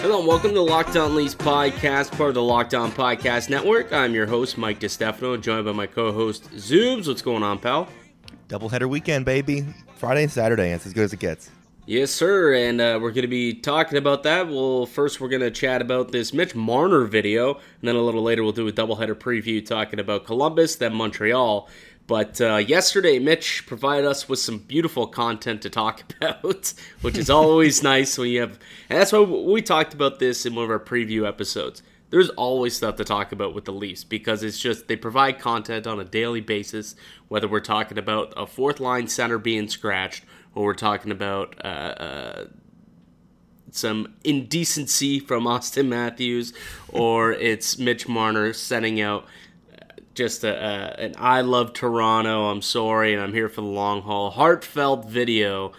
Hello and welcome to the On Leafs podcast, part of the Locked On Podcast Network. I'm your host, Mike DiStefano, joined by my co-host, Zoobs. What's going on, pal? Doubleheader weekend, baby. Friday and Saturday. It's as good as it gets. Yes, sir. And uh, we're going to be talking about that. Well, first, we're going to chat about this Mitch Marner video. And then a little later, we'll do a doubleheader preview talking about Columbus, then Montreal. But uh, yesterday, Mitch provided us with some beautiful content to talk about, which is always nice when you have. And that's why we talked about this in one of our preview episodes. There's always stuff to talk about with the Leafs because it's just they provide content on a daily basis, whether we're talking about a fourth line center being scratched or we're talking about uh, uh, some indecency from Auston Matthews, or it's Mitch Marner sending out just a, an I love Toronto, I'm sorry, and I'm here for the long haul, heartfelt video.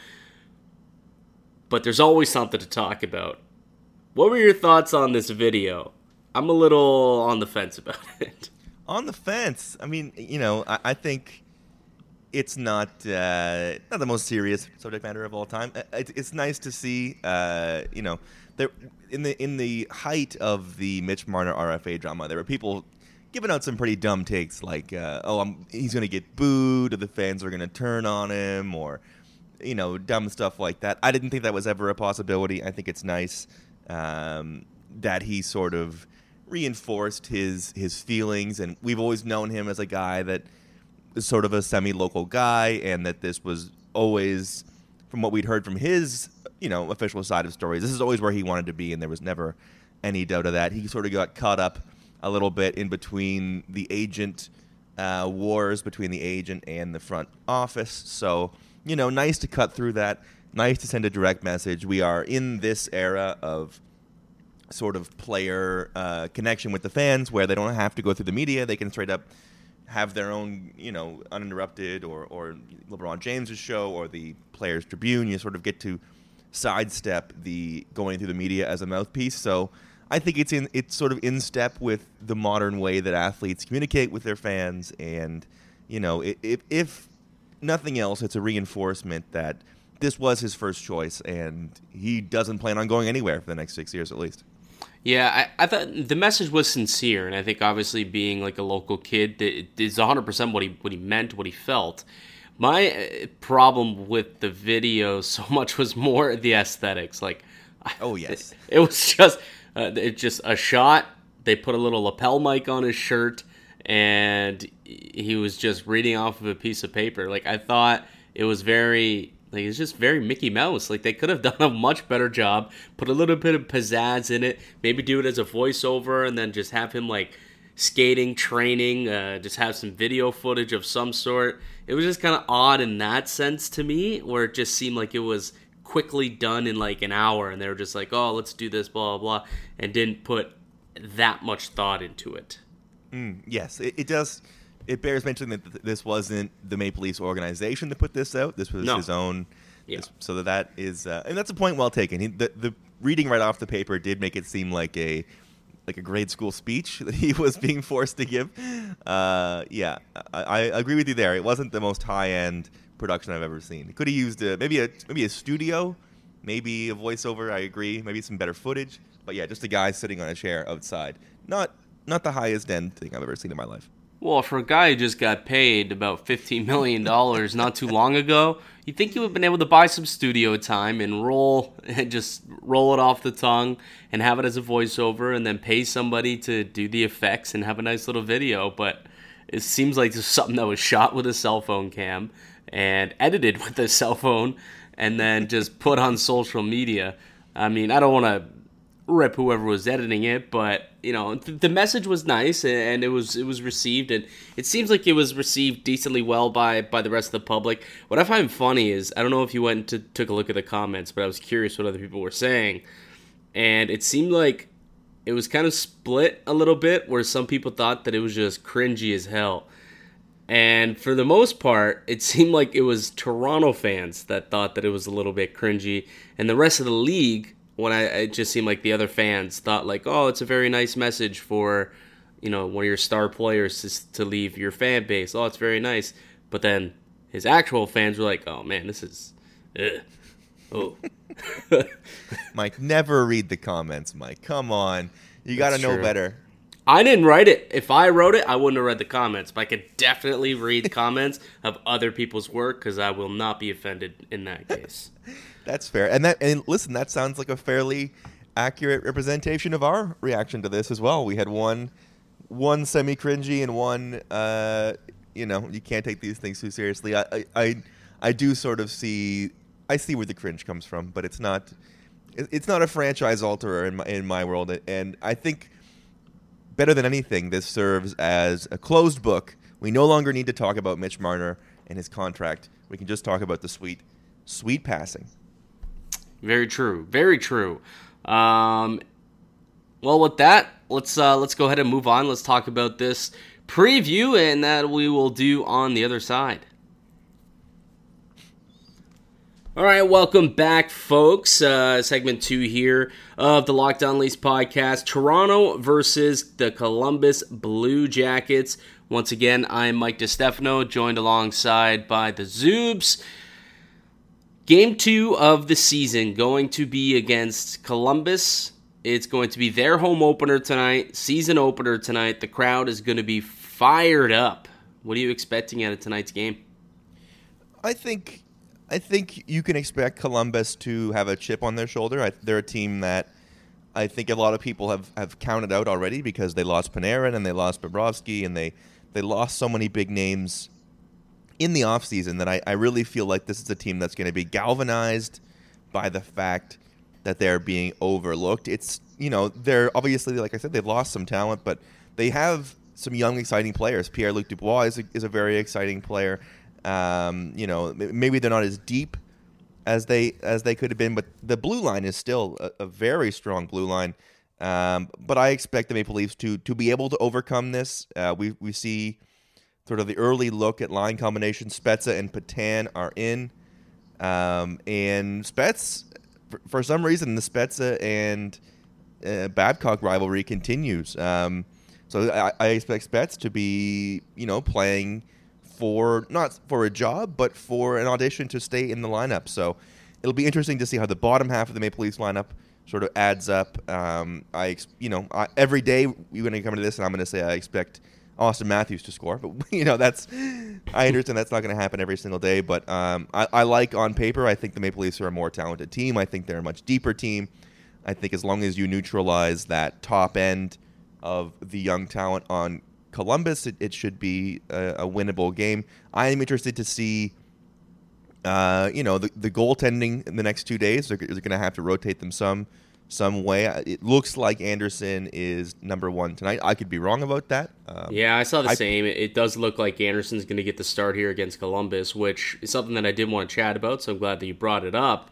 But there's always something to talk about. What were your thoughts on this video? I'm a little on the fence about it. On the fence. I mean, you know, I, I think it's not uh, not the most serious subject matter of all time. Uh, it, it's nice to see, uh, you know, there in the in the height of the Mitch Marner RFA drama, there were people giving out some pretty dumb takes like, uh, "Oh, I'm, he's going to get booed, or the fans are going to turn on him," or you know, dumb stuff like that. I didn't think that was ever a possibility. I think it's nice um, that he sort of reinforced his his feelings, and we've always known him as a guy that is sort of a semi-local guy, and that this was always, from what we'd heard from his, you know, official side of stories, this is always where he wanted to be, and there was never any doubt of that. He sort of got caught up a little bit in between the agent uh, wars between the agent and the front office. So, you know, nice to cut through that. Nice to send a direct message. We are in this era of sort of player uh, connection with the fans where they don't have to go through the media. They can straight up have their own, you know, uninterrupted or, or LeBron James's show or the Players Tribune. You sort of get to sidestep the going through the media as a mouthpiece. So I think it's in it's sort of in step with the modern way that athletes communicate with their fans, and you know, if if nothing else, it's a reinforcement that this was his first choice, and he doesn't plan on going anywhere for the next six years at least. Yeah, I, I thought the message was sincere, and I think obviously being like a local kid is 100 percent what he what he meant, what he felt. My uh, problem with the video so much was more the aesthetics. Like, oh yes, it, it was just uh, it's just a shot. They put a little lapel mic on his shirt, and he was just reading off of a piece of paper. Like I thought it was very like it's just very Mickey Mouse. Like they could have done a much better job. Put a little bit of pizzazz in it. Maybe do it as a voiceover, and then just have him like skating, training. Uh, just have some video footage of some sort. It was just kind of odd in that sense to me, where it just seemed like it was quickly done in like an hour and they were just like oh let's do this blah blah blah and didn't put that much thought into it mm, yes it, it, does it bears mentioning that this wasn't the maple leafs organization that put this out this was no. his own yeah. This, so that, that is uh, and that's a point well taken he, the, the reading right off the paper did make it seem like a like a grade school speech that he was being forced to give. Uh, yeah, I, I, agree with you there. It wasn't the most high end production I've ever seen. Could have used a, maybe a maybe a studio, maybe a voiceover. I agree. Maybe some better footage. But yeah, just a guy sitting on a chair outside. Not not the highest end thing I've ever seen in my life. Well, for a guy who just got paid about fifteen million dollars not too long ago, you think you would have been able to buy some studio time and roll and just roll it off the tongue and have it as a voiceover, and then pay somebody to do the effects and have a nice little video. But it seems like it's something that was shot with a cell phone cam and edited with a cell phone and then just put on social media. I mean, I don't want to rip whoever was editing it, but you know, th- the message was nice and it was it was received and it seems like it was received decently well by by the rest of the public. What I find funny is I don't know if you went to took a look at the comments, but I was curious what other people were saying. And it seemed like it was kind of split a little bit where some people thought that it was just cringy as hell and for the most part, it seemed like it was Toronto fans that thought that it was a little bit cringy, and the rest of the league, when I it just seemed like the other fans thought like, oh, it's a very nice message for, you know, one of your star players to, to leave your fan base. Oh, it's very nice. But then his actual fans were like, oh man, this is. Ugh. Oh. Mike, never read the comments, Mike. Come on. You got to know true. better. I didn't write it. If I wrote it, I wouldn't have read the comments. But I could definitely read comments of other people's work because I will not be offended in that case. That's fair. And that and listen, that sounds like a fairly accurate representation of our reaction to this as well. We had one one semi cringy and one uh you know, you can't take these things too seriously. I, I I I do sort of see I see where the cringe comes from, but it's not it's not a franchise alterer in my in my world and I think better than anything this serves as a closed book. We no longer need to talk about Mitch Marner and his contract. We can just talk about the sweet sweet passing. Very true. Very true. Um, well, with that, let's uh, let's go ahead and move on. Let's talk about this preview, and that we will do on the other side. All right, welcome back, folks. Uh, segment two here of the Locked On Leafs podcast: Toronto versus the Columbus Blue Jackets. Once again, I'm Mike DeStefano, joined alongside by the Zoobs. Game two of the season going to be against Columbus. It's going to be their home opener tonight, season opener tonight. The crowd is going to be fired up. What are you expecting out of tonight's game? I think I think you can expect Columbus to have a chip on their shoulder. I, they're a team that I think a lot of people have, have counted out already because they lost Panarin and they lost Bobrovsky and they, they lost so many big names in the offseason that I, I really feel like this is a team that's going to be galvanized by the fact that they're being overlooked. It's, you know, they're obviously, like I said, they've lost some talent, but they have some young, exciting players. Pierre Luc Dubois is a, is a very exciting player. Um, you know, maybe they're not as deep as they as they could have been, but the blue line is still a, a very strong blue line. Um, but I expect the Maple Leafs to to be able to overcome this. Uh, we we see sort of the early look at line combination. Spezza and Petan are in, um, and Spets for, for some reason the Spezza and uh, Babcock rivalry continues. Um, so I, I expect Spets to be you know playing for not for a job, but for an audition to stay in the lineup. So it'll be interesting to see how the bottom half of the Maple Leafs lineup sort of adds up. Um, I, you know, I, every day we're going to come to this, and I'm going to say I expect Auston Matthews to score, but you know that's I understand that's not going to happen every single day. But um, I, I like on paper, I think the Maple Leafs are a more talented team. I think they're a much deeper team. I think as long as you neutralize that top end of the young talent on Columbus, it, it should be a, a winnable game. I am interested to see, uh, you know, the, the goaltending in the next two days. They're, they're going to have to rotate them some some way. It looks like Anderson is number one tonight. I could be wrong about that. Um, Yeah, I saw the I- same. It, does look like Anderson's going to get the start here against Columbus, which is something that I did want to chat about. So I'm glad that you brought it up.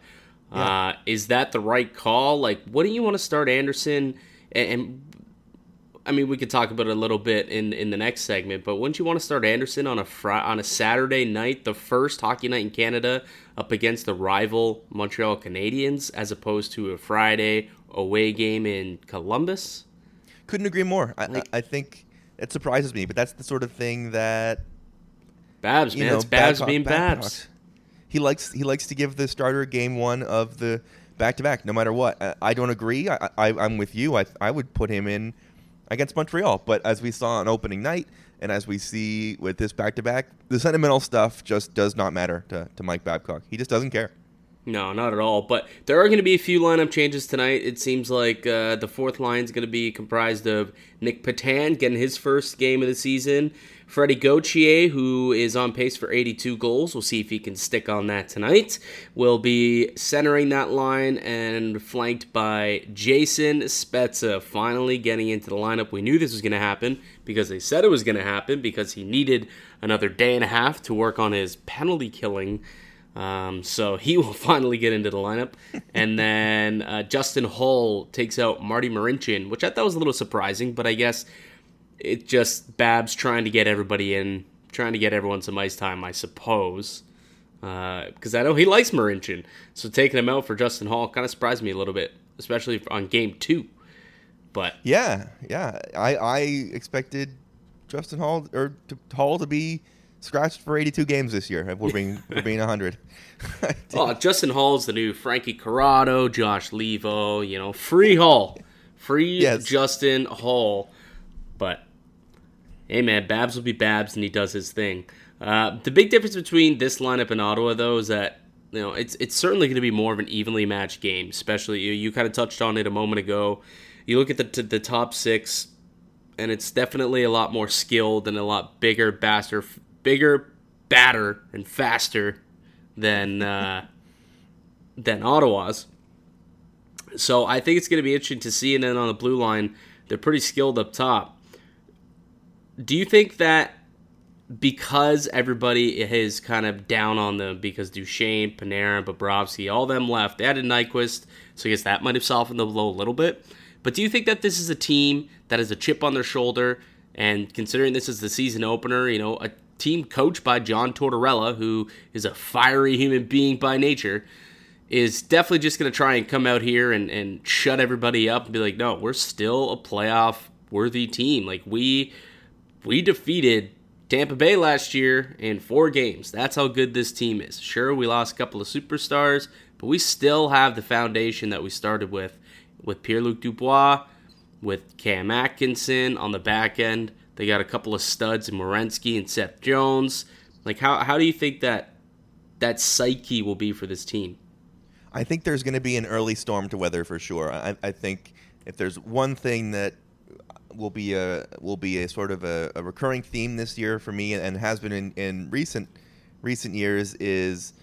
Uh, is that the right call? Like, what do you want to start Anderson? And, and I mean, we could talk about it a little bit in in the next segment, but wouldn't you want to start Anderson on a fri- on a Saturday night, the first hockey night in Canada, up against the rival Montreal Canadiens, as opposed to a Friday away game in Columbus? Couldn't agree more. I, Like- I, I think it surprises me, but that's the sort of thing that Babs, man, know, it's Babs Babcock- being Babcock. Babs. He likes he likes to give the starter game one of the back to back, no matter what. I, I don't agree. I, I I'm with you. I I would put him in against Montreal, but as we saw on opening night, and as we see with this back to back, the sentimental stuff just does not matter to, to Mike Babcock. He just doesn't care. No, not at all. But there are going to be a few lineup changes tonight. It seems like uh, the fourth line is going to be comprised of Nick Petan getting his first game of the season. Freddie Gauthier, who is on pace for 82 goals. We'll see if he can stick on that tonight. Will be centering that line and flanked by Jason Spezza, finally getting into the lineup. We knew this was going to happen because they said it was going to happen because he needed another day and a half to work on his penalty killing. Um, so he will finally get into the lineup. And then uh, Justin Holl takes out Marty Marincin, which I thought was a little surprising, but I guess it's just Babs trying to get everybody in, trying to get everyone some ice time, I suppose. Uh, because I know he likes Marincin. So taking him out for Justin Holl kind of surprised me a little bit, especially on game two. But Yeah, yeah. I I expected Justin Holl or to, Holl to be scratched for 82 games this year. If we're being we're being 100. oh, Justin Holl's the new Frankie Corrado, Josh Leivo. You know, free Holl, free yes. Justin Holl. But hey, man, Babs will be Babs, and he does his thing. Uh, the big difference between this lineup and Ottawa, though, is that you know it's it's certainly going to be more of an evenly matched game. Especially you, you kind of touched on it a moment ago. You look at the t- the top six, and it's definitely a lot more skilled and a lot bigger, faster, bigger, badder, and faster than uh, than Ottawa's. So I think it's going to be interesting to see. And then on the blue line, they're pretty skilled up top. Do you think that because everybody is kind of down on them because Duchene, Panarin, Bobrovsky, all them left. They added Nyquist, so I guess that might have softened the blow a little bit. But do you think that this is a team that has a chip on their shoulder? And considering this is the season opener, you know, a team coached by John Tortorella, who is a fiery human being by nature, is definitely just going to try and come out here and, and shut everybody up and be like, no, we're still a playoff worthy team. Like we we defeated Tampa Bay last year in four games. That's how good this team is. Sure, we lost a couple of superstars, but we still have the foundation that we started with, with Pierre Luc Dubois, with Cam Atkinson on the back end. They got a couple of studs in Werenski and Seth Jones. Like, how, how do you think that that psyche will be for this team? I think there's going to be an early storm to weather for sure. I, I think if there's one thing that will be a will be a sort of a, a recurring theme this year for me, and has been in, in recent recent years. Is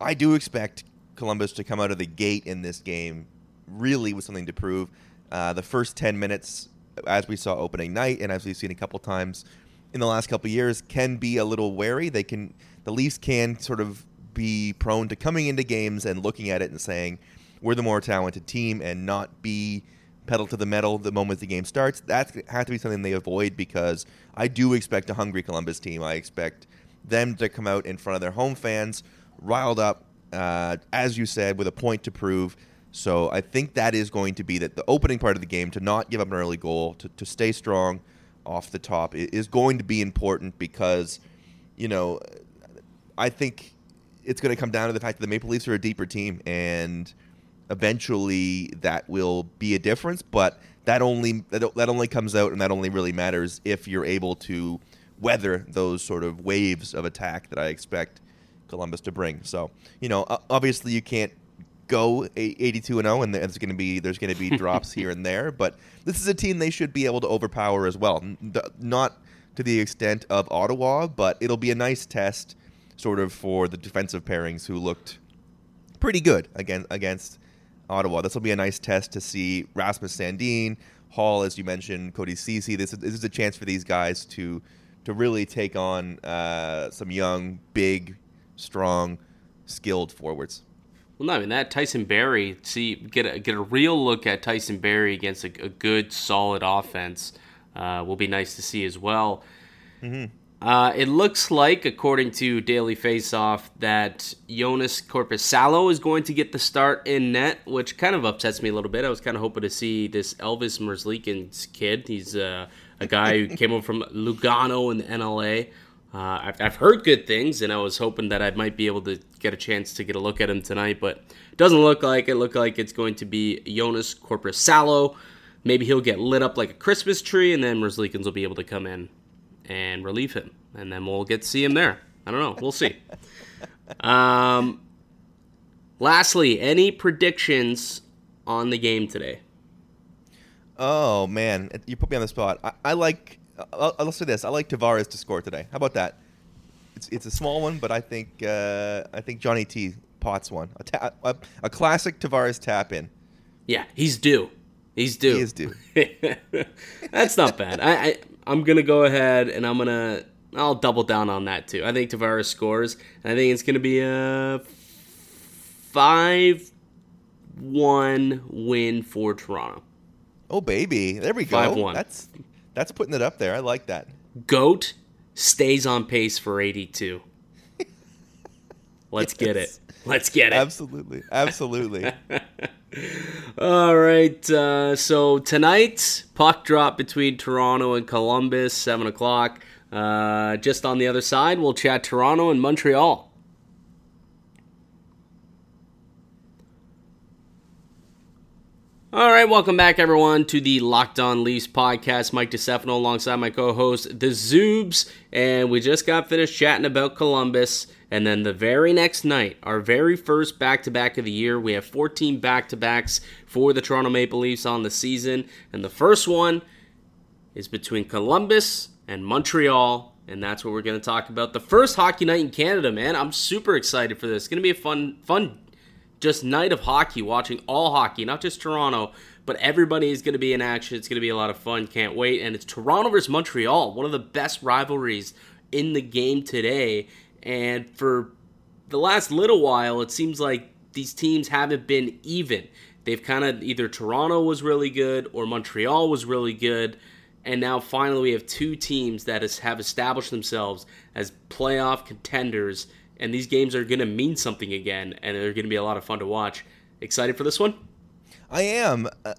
I do expect Columbus to come out of the gate in this game really with something to prove. Uh, the first ten minutes, as we saw opening night, and as we've seen a couple times in the last couple years, can be a little wary. They can the Leafs can sort of be prone to coming into games and looking at it and saying we're the more talented team and not be pedal to the metal the moment the game starts. That has to be something they avoid because I do expect a hungry Columbus team. I expect them to come out in front of their home fans, riled up, uh, as you said, with a point to prove. So I think that is going to be that the opening part of the game to not give up an early goal, to, to stay strong off the top is going to be important because, you know, I think it's going to come down to the fact that the Maple Leafs are a deeper team and – eventually that will be a difference. But that only that, that only comes out and that only really matters if you're able to weather those sort of waves of attack that I expect Columbus to bring. So you know, obviously you can't go 82 and 0 and there's going to be there's going to be drops here and there but this is a team they should be able to overpower as well not to the extent of Ottawa but it'll be a nice test sort of for the defensive pairings who looked pretty good against against Ottawa. This will be a nice test to see Rasmus Sandin, Holl, as you mentioned, Cody Ceci. This is, this is a chance for these guys to to really take on uh, some young, big, strong, skilled forwards. Well, no, I mean that Tyson Barrie. See, get a get a real look at Tyson Barrie against a, a good, solid offense. Uh, will be nice to see as well. Mm-hmm. Uh, it looks like, according to Daily Faceoff, that Joonas Korpisalo is going to get the start in net, which kind of upsets me a little bit. I was kind of hoping to see this Elvis Merzlikins kid. He's uh, a guy who came over from Lugano in the NLA. Uh, I've, I've, heard good things, and I was hoping that I might be able to get a chance to get a look at him tonight, but it doesn't look like it. Look like it's going to be Joonas Korpisalo. Maybe he'll get lit up like a Christmas tree, and then Merzlikins will be able to come in and relieve him, and then we'll get to see him there. I don't know. We'll see. um, lastly, any predictions on the game today? Oh man, you put me on the spot. I, I like. I'll, I'll, say this. I like Tavares to score today. How about that? It's it's a small one, but I think uh, I think Johnny T pots one. A, ta- a, a classic Tavares tap in. Yeah, he's due. He's due. He is due. That's not bad. I, I I'm gonna go ahead and I'm gonna I'll double down on that too. I think Tavares scores, and I think it's gonna be a five one win for Toronto. Oh baby, there we go. Five one. That's that's putting it up there. I like that. Goat stays on pace for 82. Let's yes. get it. Let's get it. Absolutely. Absolutely. All right. Uh, so tonight, puck drop between Toronto and Columbus, seven o'clock. Uh, just on the other side, we'll chat Toronto and Montreal. All right, welcome back, everyone, to the Locked On Leafs podcast. Mike DeStefano alongside my co-host, the Zoobs, and we just got finished chatting about Columbus. And then the very next night, our very first back-to-back of the year, we have 14 back-to-backs for the Toronto Maple Leafs on the season, and the first one is between Columbus and Montreal, and that's what we're going to talk about. The first hockey night in Canada, man. I'm super excited for this. It's going to be a fun, fun just night of hockey, watching all hockey, not just Toronto, but everybody is going to be in action. It's going to be a lot of fun. Can't wait. And it's Toronto versus Montreal, one of the best rivalries in the game today. And for the last little while, it seems like these teams haven't been even. They've kind of either Toronto was really good or Montreal was really good. And now finally, we have two teams that have established themselves as playoff contenders and these games are going to mean something again, and they're going to be a lot of fun to watch. Excited for this one? I am. Uh,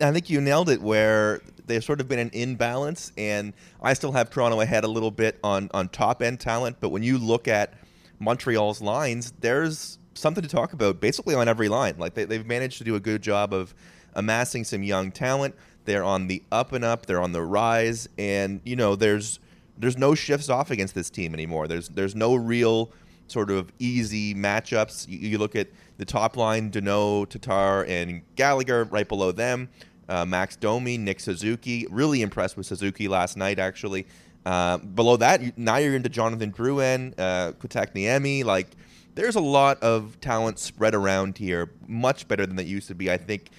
I think you nailed it. Where there's sort of been an imbalance, and I still have Toronto ahead a little bit on on top end talent. But when you look at Montreal's lines, there's something to talk about basically on every line. Like they, they've managed to do a good job of amassing some young talent. They're on the up and up. They're on the rise, and you know there's there's no shifts off against this team anymore. There's there's no real sort of easy matchups. You, you look at the top line, Danault, Tatar, and Gallagher right below them. Uh, Max Domi, Nick Suzuki. Really impressed with Suzuki last night, actually. Uh, below that, now you're into Jonathan Drouin, uh, Kotkaniemi. Like, there's a lot of talent spread around here, much better than it used to be. I think,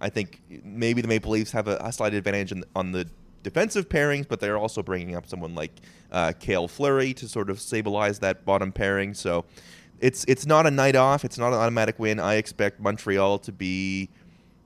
I think maybe the Maple Leafs have a, a slight advantage in, on the defensive pairings, but they're also bringing up someone like uh, Cale Fleury to sort of stabilize that bottom pairing. So it's it's not a night off. It's not an automatic win. I expect Montreal to be.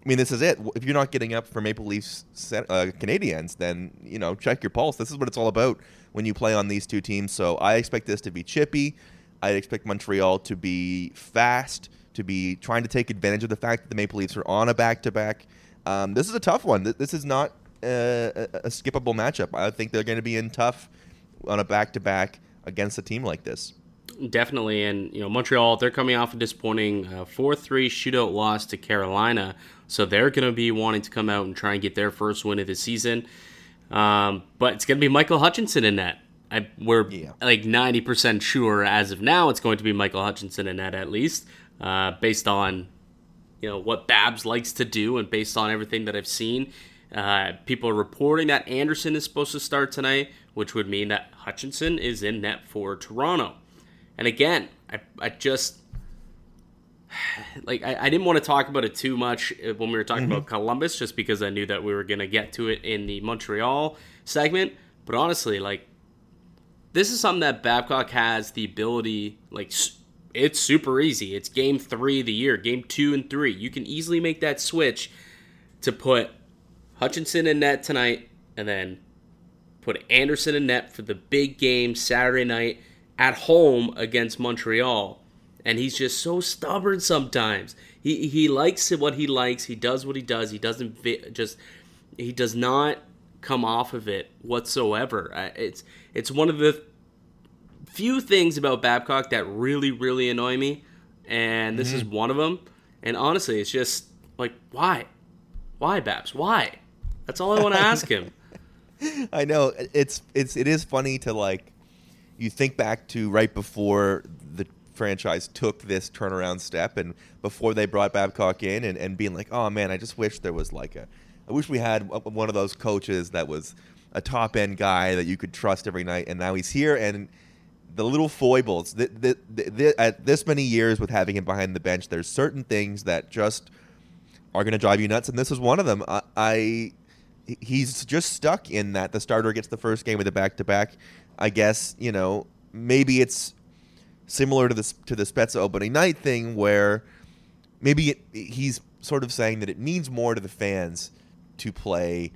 I mean, this is it. If you're not getting up for Maple Leafs uh, Canadiens, then you know check your pulse. This is what it's all about when you play on these two teams. So I expect this to be chippy. I expect Montreal to be fast, to be trying to take advantage of the fact that the Maple Leafs are on a back-to-back. Um, this is a tough one. This is not a, a skippable matchup. I think they're going to be in tough on a back to back against a team like this. Definitely, and you know Montreal, they're coming off a disappointing uh, four three shootout loss to Carolina, so they're going to be wanting to come out and try and get their first win of the season. Um, but it's going to be Michael Hutchinson in net. I, we're yeah. like ninety percent sure as of now it's going to be Michael Hutchinson in net at least, uh, based on you know what Babs likes to do and based on everything that I've seen. Uh, people are reporting that Anderson is supposed to start tonight, which would mean that Hutchinson is in net for Toronto. And again, I, I just like I, I, didn't want to talk about it too much uh, when we were talking mm-hmm. about Columbus, just because I knew that we were gonna get to it in the Montreal segment. But honestly, like this is something that Babcock has the ability, like it's super easy. It's game three of the year, game two and three. You can easily make that switch to put Hutchinson in net tonight, and then put Anderson in net for the big game Saturday night at home against Montreal. And he's just so stubborn sometimes. He he likes what he likes. He does what he does. He doesn't vi- just he does not come off of it whatsoever. It's it's one of the few things about Babcock that really really annoy me, and this mm-hmm. is one of them. And honestly, it's just like why, why Babs, why? That's all I want to ask him. I know it's it's it is funny to like you think back to right before the franchise took this turnaround step and before they brought Babcock in and, and being like, oh man, I just wish there was like a, I wish we had one of those coaches that was a top end guy that you could trust every night. And now he's here and the little foibles the, the, the, at this many years with having him behind the bench, there's certain things that just are going to drive you nuts. And this is one of them. I, I he's just stuck in that the starter gets the first game of the back to back. I guess you know maybe it's similar to the to the Spezza opening night thing where maybe it, he's sort of saying that it means more to the fans to play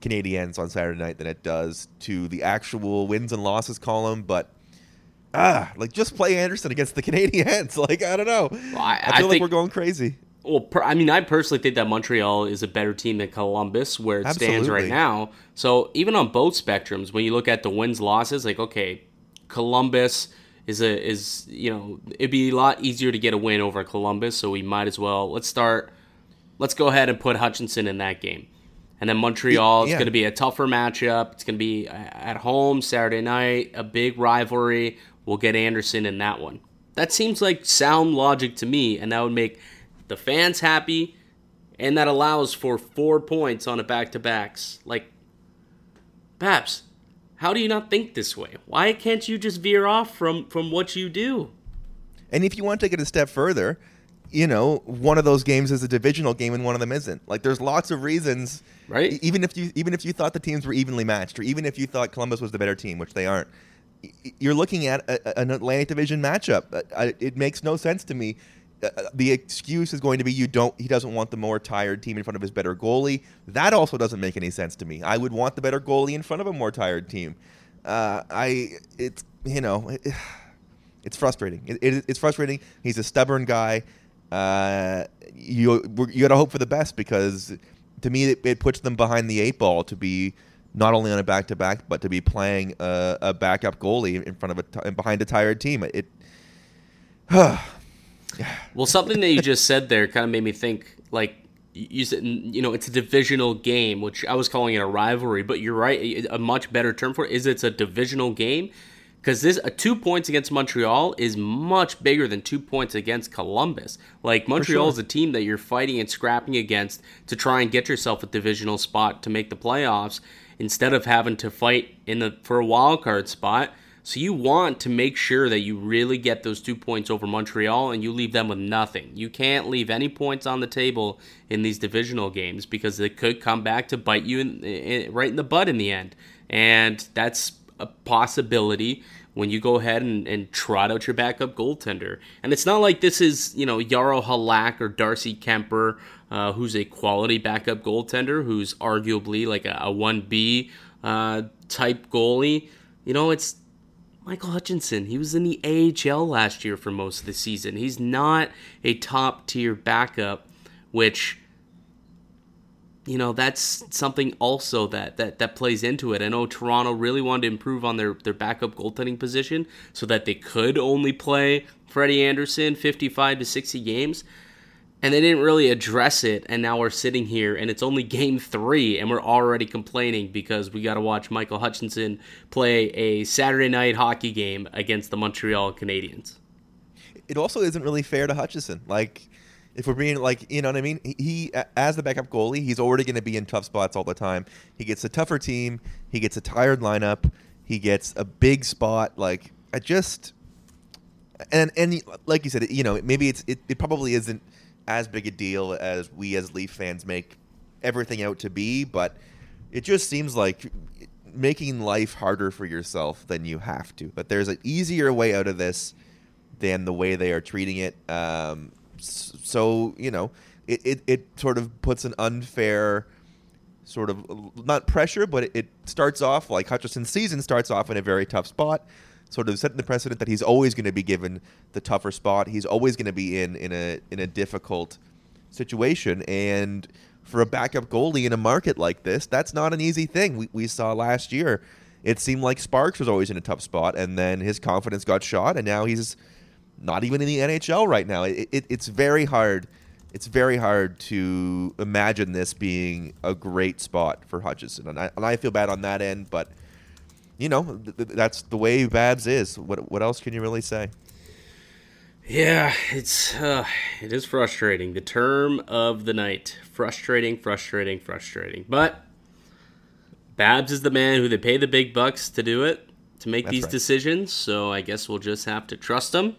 Canadiens on Saturday night than it does to the actual wins and losses column, but. Ah, like just play Anderson against the Canadiens. Like I don't know. Well, I, I, feel I like we're going crazy Well, per, I mean, I personally think that Montreal is a better team than Columbus, where it stands right now. So even on both spectrums, when you look at the wins losses, like okay, Columbus is a is you know it'd be a lot easier to get a win over Columbus, so we might as well let's start. Let's go ahead and put Hutchinson in that game, and then Montreal. It's Yeah. going to be a tougher matchup. It's going to be at home Saturday night, a big rivalry. We'll get Anderson in that one. That seems like sound logic to me, and that would make the fans happy, and that allows for four points on a back to backs. Like, Babs, how do you not think this way? Why can't you just veer off from from what you do? And if you want to take it a step further, you know, one of those games is a divisional game and one of them isn't. Like there's lots of reasons, Right. Even if you even if you thought the teams were evenly matched, or even if you thought Columbus was the better team, which they aren't, you're looking at a, an Atlantic Division matchup. It makes no sense to me. Uh, the excuse is going to be you don't. He doesn't want the more tired team in front of his better goalie. That also doesn't make any sense to me. I would want the better goalie in front of a more tired team. Uh, I it's you know. It, it's frustrating. It, it, it's frustrating. He's a stubborn guy. Uh, you you got to hope for the best because to me it, it puts them behind the eight ball to be not only on a back to back but to be playing a, a backup goalie in front of a t- behind a tired team. It. Well, something that you just said there kind of made me think. Like you said, you know, it's a divisional game, which I was calling it a rivalry, but you're right. A much better term for it is it's a divisional game because this a two points against Montreal is much bigger than two points against Columbus. Like Montreal sure. is a team that you're fighting and scrapping against to try and get yourself a divisional spot to make the playoffs instead of having to fight in the for a wild card spot. So you want to make sure that you really get those two points over Montreal and you leave them with nothing. You can't leave any points on the table in these divisional games because they could come back to bite you in, in, right in the butt in the end. And that's a possibility when you go ahead and, and trot out your backup goaltender. And it's not like this is, you know, Jaro Halak or Darcy Kuemper, uh, who's a quality backup goaltender, who's arguably like a, a 1B uh, type goalie. You know, it's Michael Hutchinson, he was in the AHL last year for most of the season. He's not a top tier backup, which you know that's something also that, that that plays into it. I know Toronto really wanted to improve on their their backup goaltending position so that they could only play Freddie Anderson 55 to 60 games. And they didn't really address it, and now we're sitting here, and it's only game three, and we're already complaining because we got to watch Michael Hutchinson play a Saturday night hockey game against the Montreal Canadiens. it also isn't really fair to hutchinson Like, if we're being like, you know what I mean? He, as the backup goalie, he's already going to be in tough spots all the time. He gets a tougher team. He gets a tired lineup. He gets a big spot. Like, I just and and like you said, you know, maybe it's it, it probably isn't as big a deal as we as Leaf fans make everything out to be, but it just seems like making life harder for yourself than you have to. But there's an easier way out of this than the way they are treating it. Um, so you know, it, it, it sort of puts an unfair sort of not pressure, but it, it starts off like Hutchinson's season starts off in a very tough spot, sort of setting the precedent that he's always going to be given the tougher spot. He's always going to be in in a in a difficult situation, and for a backup goalie in a market like this, that's not an easy thing. We we saw last year. It seemed like Sparks was always in a tough spot, and then his confidence got shot, and now he's not even in the NHL right now. It, it, it's very hard. It's very hard to imagine this being a great spot for Hutchinson, and I, and I feel bad on that end. But you know, th- th- that's the way Babs is. What what else can you really say? Yeah, it's uh, it is frustrating. The term of the night: frustrating, frustrating, frustrating. But Babs is the man who they pay the big bucks to do it, to make That's these right. decisions. So I guess we'll just have to trust him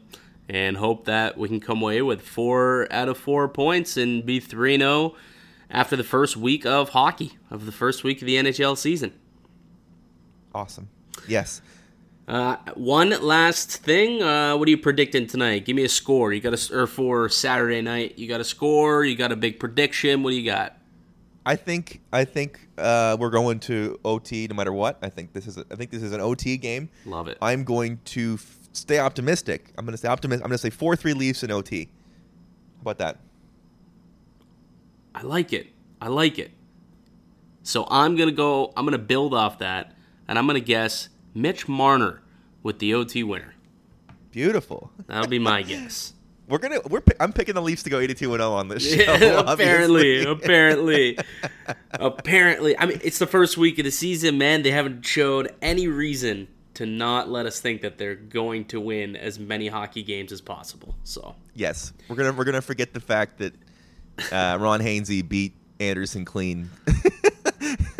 and hope that we can come away with four out of four points and be three zero after the first week of hockey of the first week of the NHL season. Awesome. Yes. Uh, one last thing. Uh, what are you predicting tonight? Give me a score. You got a or for Saturday night. You got a score. You got a big prediction. What do you got? I think I think uh, we're going to OT no matter what. I think this is a, I think this is an OT game. Love it. I'm going to f- stay optimistic. I'm going to stay optimistic. I'm going to say four three Leafs in OT. How about that? I like it. I like it. So I'm gonna go. I'm gonna build off that, and I'm gonna guess Mitch Marner with the OT winner. Beautiful. That'll be my guess. We're gonna. We're. I'm picking the Leafs to go 82 and 0 on this show. Yeah, apparently, apparently, apparently. I mean, it's the first week of the season, man. They haven't showed any reason to not let us think that they're going to win as many hockey games as possible. So, Yes, we're gonna. We're gonna forget the fact that uh, Ron Hainsey beat Anderson clean.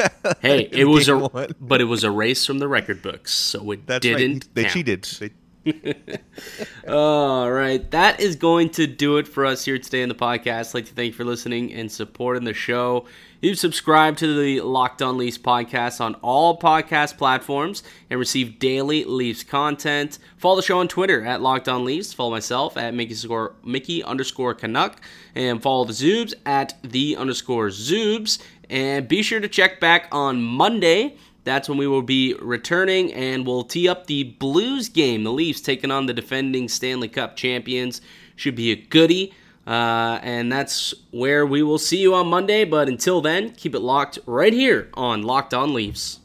hey, it was a, one. but it was erased from the record books, so it That's didn't. right. They count. cheated. They, All right. That is going to do it for us here today in the podcast. I'd like to thank you for listening and supporting the show. You subscribe to the Locked On Leafs podcast on all podcast platforms and receive daily Leafs content. Follow the show on Twitter at Locked On Leafs. Follow myself at Mickey, score, Mickey underscore Canuck. And follow the Zoobs at the underscore Zoobs. And be sure to check back on Monday. That's when we will be returning and we'll tee up the Blues game. The Leafs taking on the defending Stanley Cup champions. Should be a goodie. Uh, and that's where we will see you on Monday. But until then, keep it locked right here on Locked On Leafs.